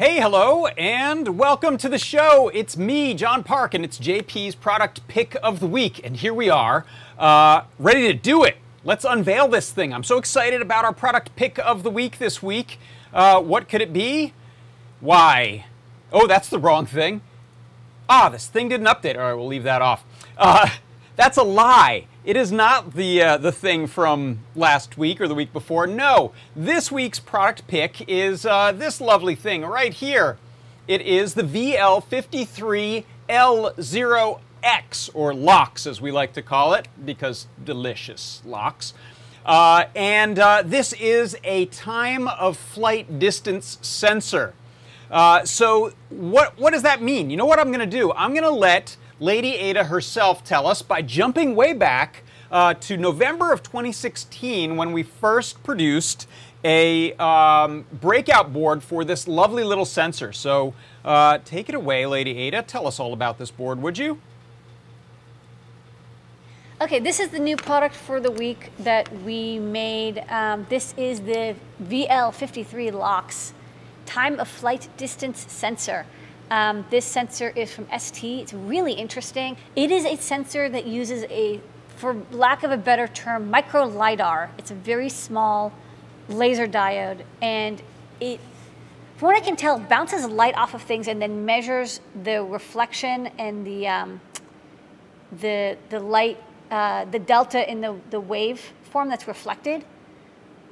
Hey, hello, and welcome to the show. It's me, John Park, and it's JP's product pick of the week. And here we are, uh, ready to do it. Let's unveil this thing. I'm so excited about our product pick of the week this week. Uh, what could it be? Why? Oh, that's the wrong thing. Ah, this thing didn't update. All right, we'll leave that off. Uh, that's a lie. It is not the, uh, the thing from last week or the week before. No, this week's product pick is uh, this lovely thing right here. It is the VL53L0X, or LOX as we like to call it, because delicious LOX. Uh, and uh, this is a time of flight distance sensor. Uh, so what, what does that mean? You know what I'm going to do? I'm going to let Lady Ada herself tell us by jumping way back uh, to November of 2016 when we first produced a um, breakout board for this lovely little sensor. So uh, take it away, Lady Ada. Tell us all about this board, would you? Okay, this is the new product for the week that we made. Um, this is the VL53 LOX time of flight distance sensor. Um, this sensor is from ST. It's really interesting. It is a sensor that uses a, for lack of a better term, micro LiDAR. It's a very small laser diode and it, from what I can tell, bounces light off of things and then measures the reflection and the, um, the, the light, uh, the delta in the, the wave form that's reflected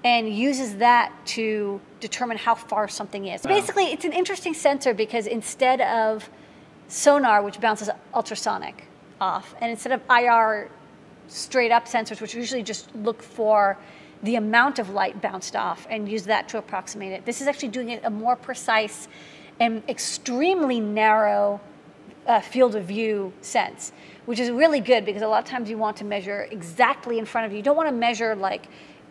and uses that to determine how far something is. Wow. Basically, it's an interesting sensor because instead of sonar, which bounces ultrasonic off, and instead of IR straight up sensors, which usually just look for the amount of light bounced off and use that to approximate it, this is actually doing it a more precise and extremely narrow uh, field of view sense, which is really good because a lot of times you want to measure exactly in front of you. You don't want to measure like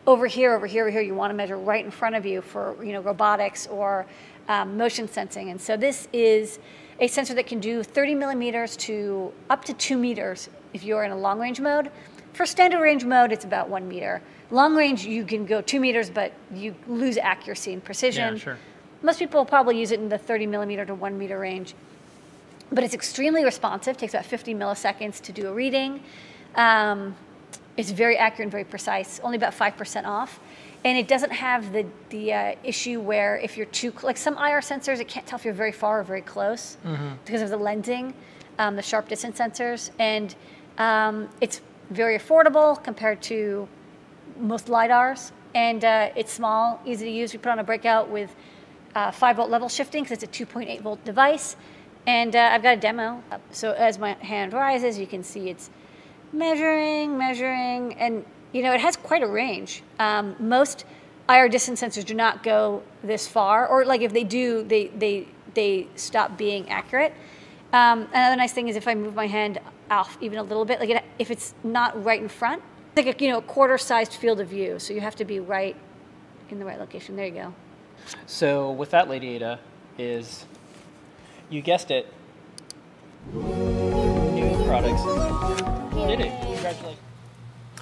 over here, over here, over here, you want to measure right in front of you for you know robotics or um, motion sensing. And so this is a sensor that can do 30 millimeters to up to two meters if you're in a long range mode. For standard range mode, it's about one meter. Long range, you can go two meters, but you lose accuracy and precision. Yeah, sure. Most people probably use it in the 30 millimeter to one meter range. But it's extremely responsive, takes about 50 milliseconds to do a reading. Um, it's very accurate and very precise, only about 5% off. And it doesn't have the, the uh, issue where if you're too, like some IR sensors, it can't tell if you're very far or very close mm-hmm. because of the lensing, um, the sharp distance sensors. And um, it's very affordable compared to most LiDARs. And uh, it's small, easy to use. We put on a breakout with uh, 5 volt level shifting because it's a 2.8 volt device. And uh, I've got a demo. So as my hand rises, you can see it's measuring, measuring, and you know, it has quite a range. Um, most IR distance sensors do not go this far, or like if they do, they, they, they stop being accurate. Um, another nice thing is if I move my hand off even a little bit, like it, if it's not right in front, like a you know a quarter-sized field of view, so you have to be right in the right location. There you go. So with that, Lady Ada, is you guessed it, new products did it. Congratulations.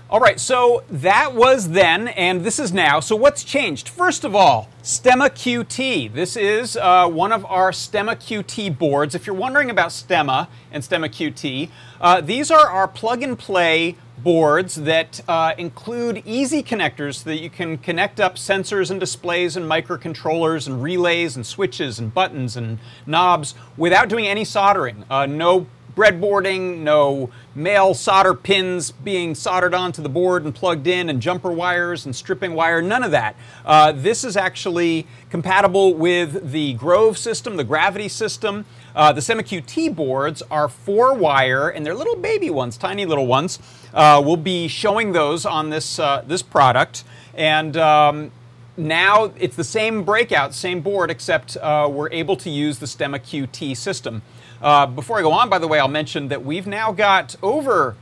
All right, so that was then, and this is now. So what's changed? First of all, Stemma QT. This is uh, one of our Stemma QT boards. If you're wondering about Stemma and Stemma QT, uh, these are our plug-and-play boards that uh, include easy connectors so that you can connect up sensors and displays and microcontrollers and relays and switches and buttons and knobs without doing any soldering. Uh, no breadboarding, no male solder pins being soldered onto the board and plugged in, and jumper wires and stripping wire, none of that. Uh, this is actually compatible with the Grove system, the Gravity system. Uh, the StemmaQT boards are four wire, and they're little baby ones, tiny little ones. Uh, we'll be showing those on this, uh, this product. And um, now it's the same breakout, same board, except uh, we're able to use the Stemma QT system. Uh, before I go on, by the way, I'll mention that we've now got over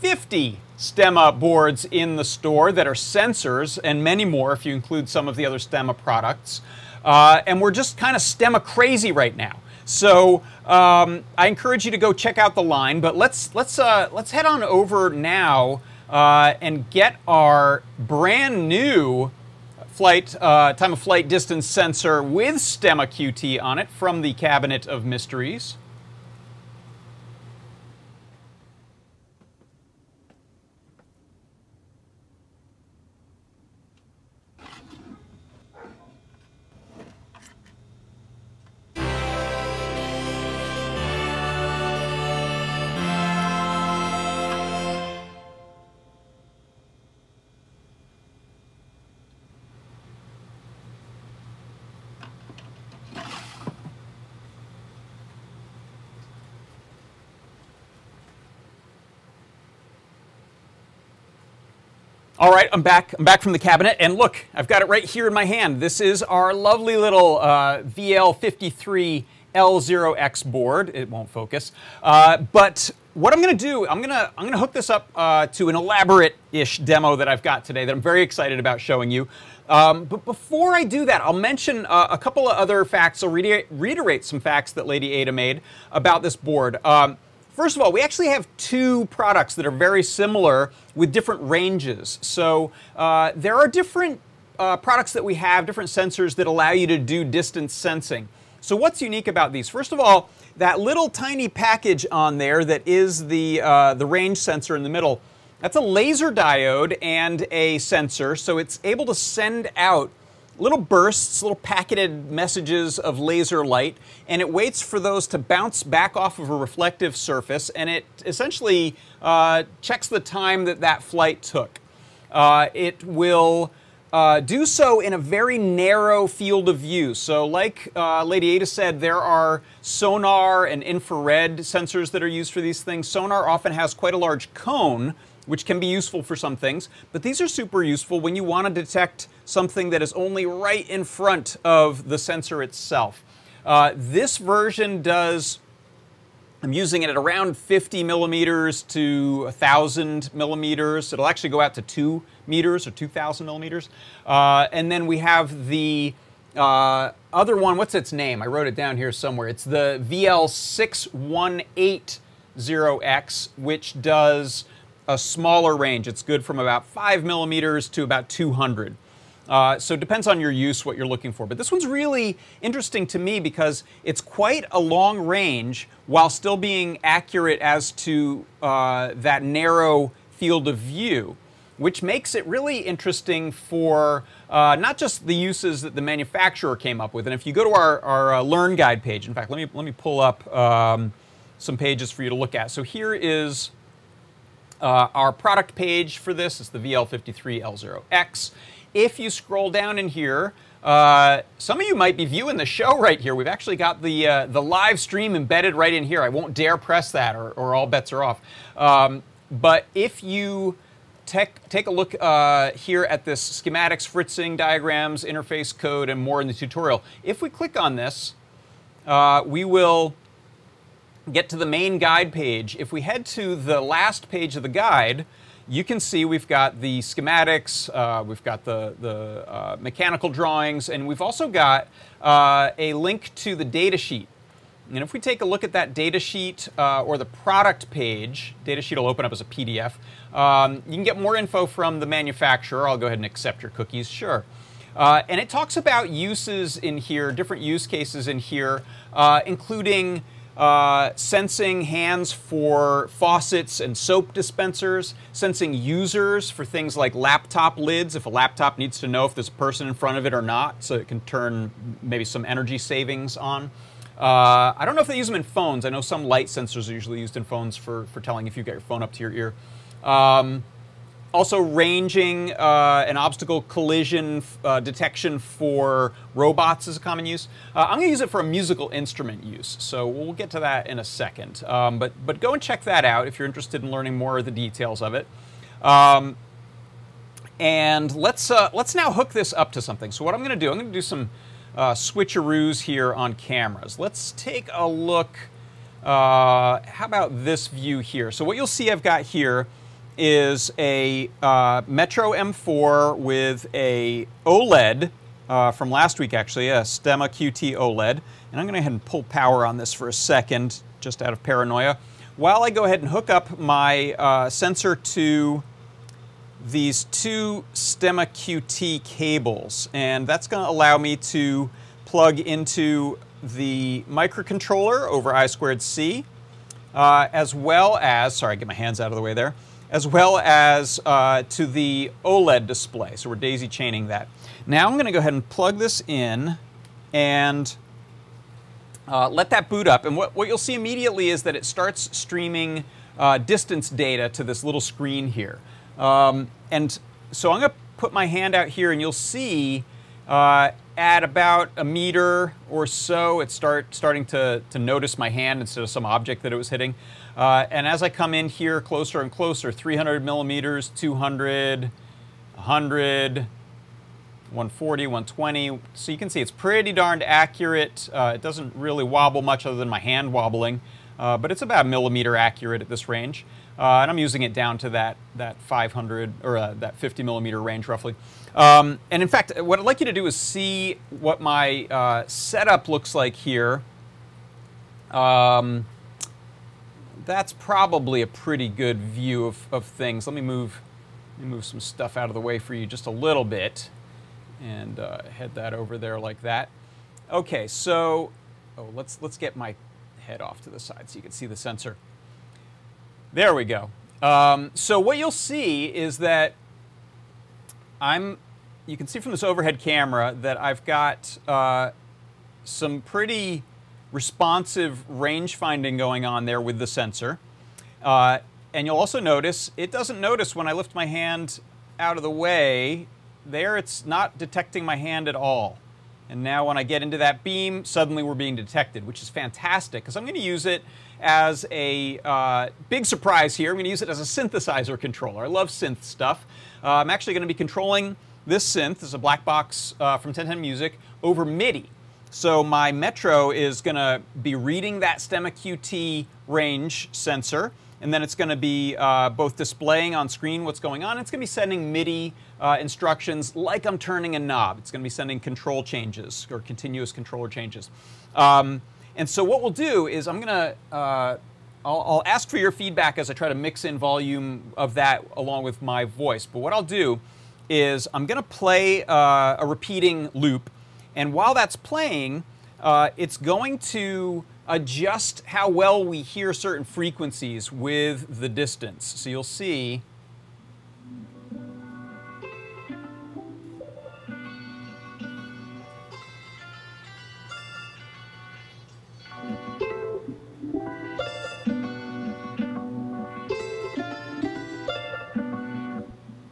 50 Stemma boards in the store that are sensors and many more if you include some of the other Stemma products. Uh, and we're just kind of Stemma crazy right now. So um, I encourage you to go check out the line, but let's, let's, uh, let's head on over now uh, and get our brand new flight uh, time of flight distance sensor with Stemma QT on it from the Cabinet of Mysteries. All right, I'm back. I'm back from the cabinet, and look, I've got it right here in my hand. This is our lovely little uh, VL53 L0X board. It won't focus, uh, but what I'm going to do, I'm going to I'm going to hook this up uh, to an elaborate-ish demo that I've got today that I'm very excited about showing you. Um, but before I do that, I'll mention uh, a couple of other facts. I'll reiterate some facts that Lady Ada made about this board. Um, First of all, we actually have two products that are very similar with different ranges. So uh, there are different uh, products that we have, different sensors that allow you to do distance sensing. So what's unique about these? First of all, that little tiny package on there that is the, uh, the range sensor in the middle, that's a laser diode and a sensor, so it's able to send out little bursts, little packeted messages of laser light, and it waits for those to bounce back off of a reflective surface, and it essentially uh, checks the time that that flight took. Uh, it will uh, do so in a very narrow field of view. So, like uh, Lady Ada said, there are sonar and infrared sensors that are used for these things. Sonar often has quite a large cone which can be useful for some things, but these are super useful when you want to detect something that is only right in front of the sensor itself. Uh, this version does, I'm using it at around 50 millimeters to 1,000 millimeters. It'll actually go out to 2 meters or 2,000 millimeters. Uh, and then we have the uh, other one, what's its name? I wrote it down here somewhere. It's the VL6180X, which does a smaller range. It's good from about 5 millimeters to about 200. Uh, so it depends on your use what you're looking for. But this one's really interesting to me because it's quite a long range while still being accurate as to uh, that narrow field of view, which makes it really interesting for uh, not just the uses that the manufacturer came up with. And if you go to our, our uh, Learn Guide page, in fact, let me, let me pull up um, some pages for you to look at. So here is uh, our product page for this is the VL53L0X. If you scroll down in here, uh, some of you might be viewing the show right here. We've actually got the, uh, the live stream embedded right in here. I won't dare press that or, or all bets are off. Um, but if you take, take a look uh, here at this schematics, fritzing, diagrams, interface code, and more in the tutorial, if we click on this, uh, we will get to the main guide page, if we head to the last page of the guide, you can see we've got the schematics, uh, we've got the, the uh, mechanical drawings, and we've also got uh, a link to the data sheet. And if we take a look at that data sheet uh, or the product page, data sheet will open up as a PDF. Um, you can get more info from the manufacturer. I'll go ahead and accept your cookies, sure. Uh, and it talks about uses in here, different use cases in here, uh, including uh, sensing hands for faucets and soap dispensers, sensing users for things like laptop lids, if a laptop needs to know if there's a person in front of it or not, so it can turn maybe some energy savings on. Uh, I don't know if they use them in phones. I know some light sensors are usually used in phones for, for telling if you've got your phone up to your ear. Um, also ranging uh, obstacle collision uh, detection for robots is a common use. Uh, I'm going to use it for a musical instrument use, so we'll get to that in a second. Um, but, but go and check that out if you're interested in learning more of the details of it. Um, and let's, uh, let's now hook this up to something. So what I'm going to do, I'm going to do some uh, switcheroos here on cameras. Let's take a look. Uh, how about this view here? So what you'll see I've got here is a uh, Metro M4 with a OLED uh, from last week, actually, a Stemma QT OLED. And I'm going to go ahead and pull power on this for a second, just out of paranoia, while I go ahead and hook up my uh, sensor to these two Stemma QT cables, and that's going to allow me to plug into the microcontroller over I squared C, uh, as well as, sorry, get my hands out of the way there, as well as uh, to the OLED display. So we're daisy chaining that. Now I'm going to go ahead and plug this in and uh, let that boot up. And what, what you'll see immediately is that it starts streaming uh, distance data to this little screen here. Um, and so I'm going to put my hand out here and you'll see uh, at about a meter or so, it start starting to, to notice my hand instead of some object that it was hitting. Uh, and as I come in here closer and closer, 300 millimeters, 200, 100, 140, 120. So you can see it's pretty darned accurate. Uh, it doesn't really wobble much other than my hand wobbling, uh, but it's about millimeter accurate at this range. Uh, and I'm using it down to that, that 500 or uh, that 50 millimeter range roughly. Um, and in fact, what I'd like you to do is see what my uh, setup looks like here. Um, that's probably a pretty good view of, of things. Let me move let me move some stuff out of the way for you just a little bit and uh, head that over there like that. Okay, so oh, let's let's get my head off to the side so you can see the sensor. There we go. Um, so what you'll see is that I'm, you can see from this overhead camera that I've got uh, some pretty responsive range finding going on there with the sensor. Uh, and you'll also notice it doesn't notice when I lift my hand out of the way. There it's not detecting my hand at all. And now when I get into that beam, suddenly we're being detected, which is fantastic because I'm going to use it as a uh, big surprise here. I'm going to use it as a synthesizer controller. I love synth stuff. Uh, I'm actually going to be controlling this synth, this is a black box uh, from 1010 Music, over MIDI. So my Metro is going to be reading that Stemma QT range sensor, and then it's going to be uh, both displaying on screen what's going on. It's going to be sending MIDI uh, instructions like I'm turning a knob. It's going to be sending control changes or continuous controller changes. Um, and so what we'll do is I'm going to, uh, I'll, ask for your feedback as I try to mix in volume of that along with my voice. But what I'll do is I'm going to play uh, a repeating loop. And while that's playing, uh, it's going to adjust how well we hear certain frequencies with the distance. So you'll see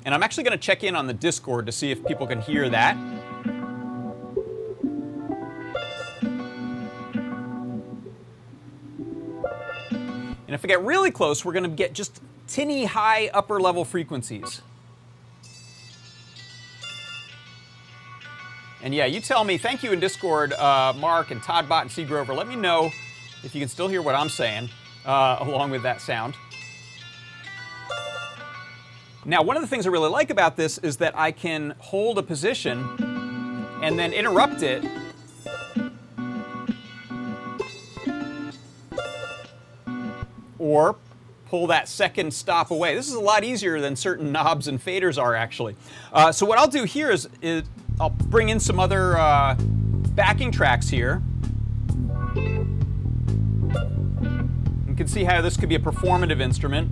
And I'm actually going to check in on the Discord to see if people can hear that. And if I get really close, we're going to get just tinny high upper level frequencies. And yeah, you tell me, thank you in Discord, uh, Mark and todbot and Seagrover. Let me know if you can still hear what I'm saying uh, along with that sound. Now, one of the things I really like about this is that I can hold a position and then interrupt it or pull that second stop away. This is a lot easier than certain knobs and faders are actually. Uh, so what I'll do here is, is, I'll bring in some other uh, backing tracks here. You can see how this could be a performative instrument.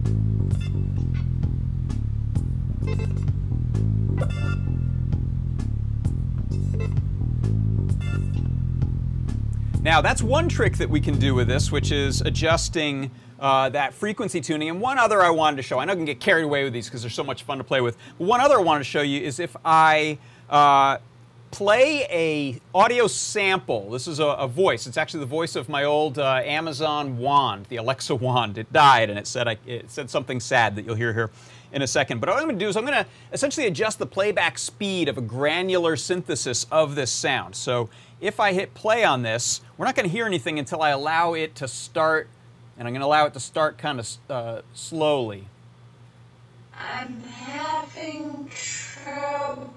Now, that's one trick that we can do with this, which is adjusting uh, that frequency tuning. And one other I wanted to show, I know I can get carried away with these because they're so much fun to play with. But one other I wanted to show you is if I uh, play a audio sample. This is a, a, voice. It's actually the voice of my old uh, Amazon wand, the Alexa wand. It died, and it said I, it said something sad that you'll hear here in a second. But what I'm going to do is I'm going to essentially adjust the playback speed of a granular synthesis of this sound. So if I hit play on this, we're not going to hear anything until I allow it to start, and I'm going to allow it to start kind of uh, slowly. I'm having trouble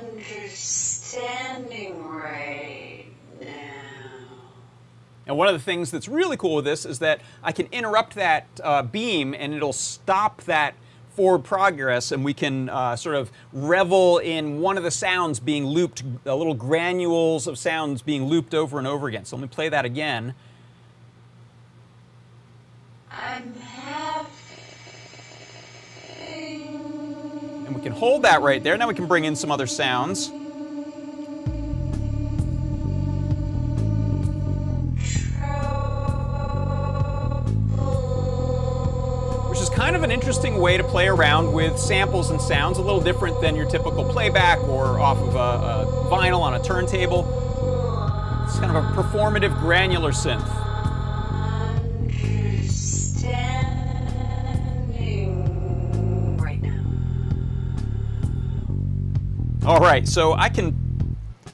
understanding right now. And one of the things that's really cool with this is that I can interrupt that uh, beam and it'll stop that forward progress and we can uh, sort of revel in one of the sounds being looped, uh, little granules of sounds being looped over and over again. So let me play that again. I'm having And we can hold that right there. Now we can bring in some other sounds. Which is kind of an interesting way to play around with samples and sounds, a little different than your typical playback or off of a, a vinyl on a turntable. It's kind of a performative granular synth. All right, so I can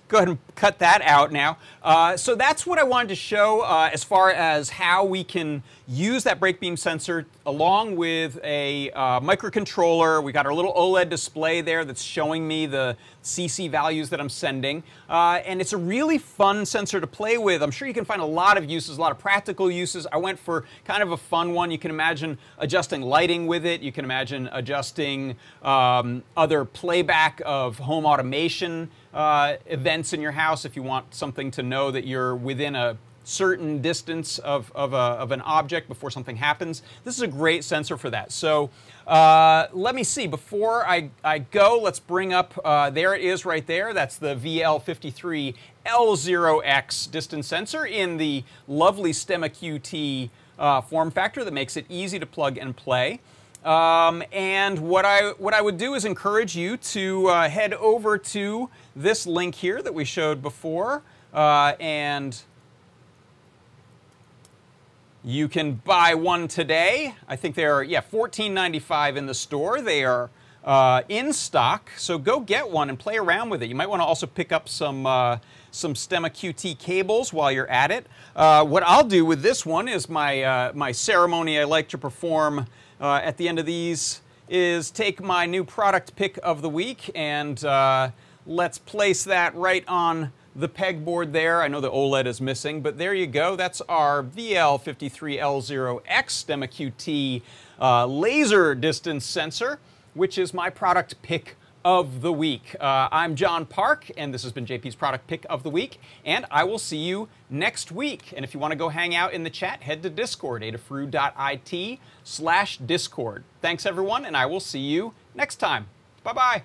go ahead and cut that out now. Uh, so that's what I wanted to show uh, as far as how we can use that break beam sensor along with a uh, microcontroller. We got our little OLED display there that's showing me the CC values that I'm sending. Uh, and it's a really fun sensor to play with. I'm sure you can find a lot of uses, a lot of practical uses. I went for kind of a fun one. You can imagine adjusting lighting with it. You can imagine adjusting um, other playback of home automation uh, events in your house if you want something to know that you're within a certain distance of, of, a, of an object before something happens. This is a great sensor for that. So uh, let me see. Before I, I go, let's bring up, uh, there it is right there. That's the VL53 L0X distance sensor in the lovely Stemma QT uh, form factor that makes it easy to plug and play. Um, and what I, what I would do is encourage you to uh, head over to this link here that we showed before. Uh, and you can buy one today. I think they are, yeah, $14.95 in the store. They are uh, in stock, so go get one and play around with it. You might want to also pick up some uh, some Stemma QT cables while you're at it. Uh, what I'll do with this one is my uh, my ceremony I like to perform uh, at the end of these is take my new product pick of the week and uh, let's place that right on the pegboard there. I know the OLED is missing, but there you go. That's our VL53L0X Stemma QT uh, laser distance sensor, which is my product pick of the week. Uh, I'm John Park, and this has been JP's product pick of the week, and I will see you next week. And if you want to go hang out in the chat, head to Discord, adafruit slash Discord. Thanks, everyone, and I will see you next time. Bye-bye.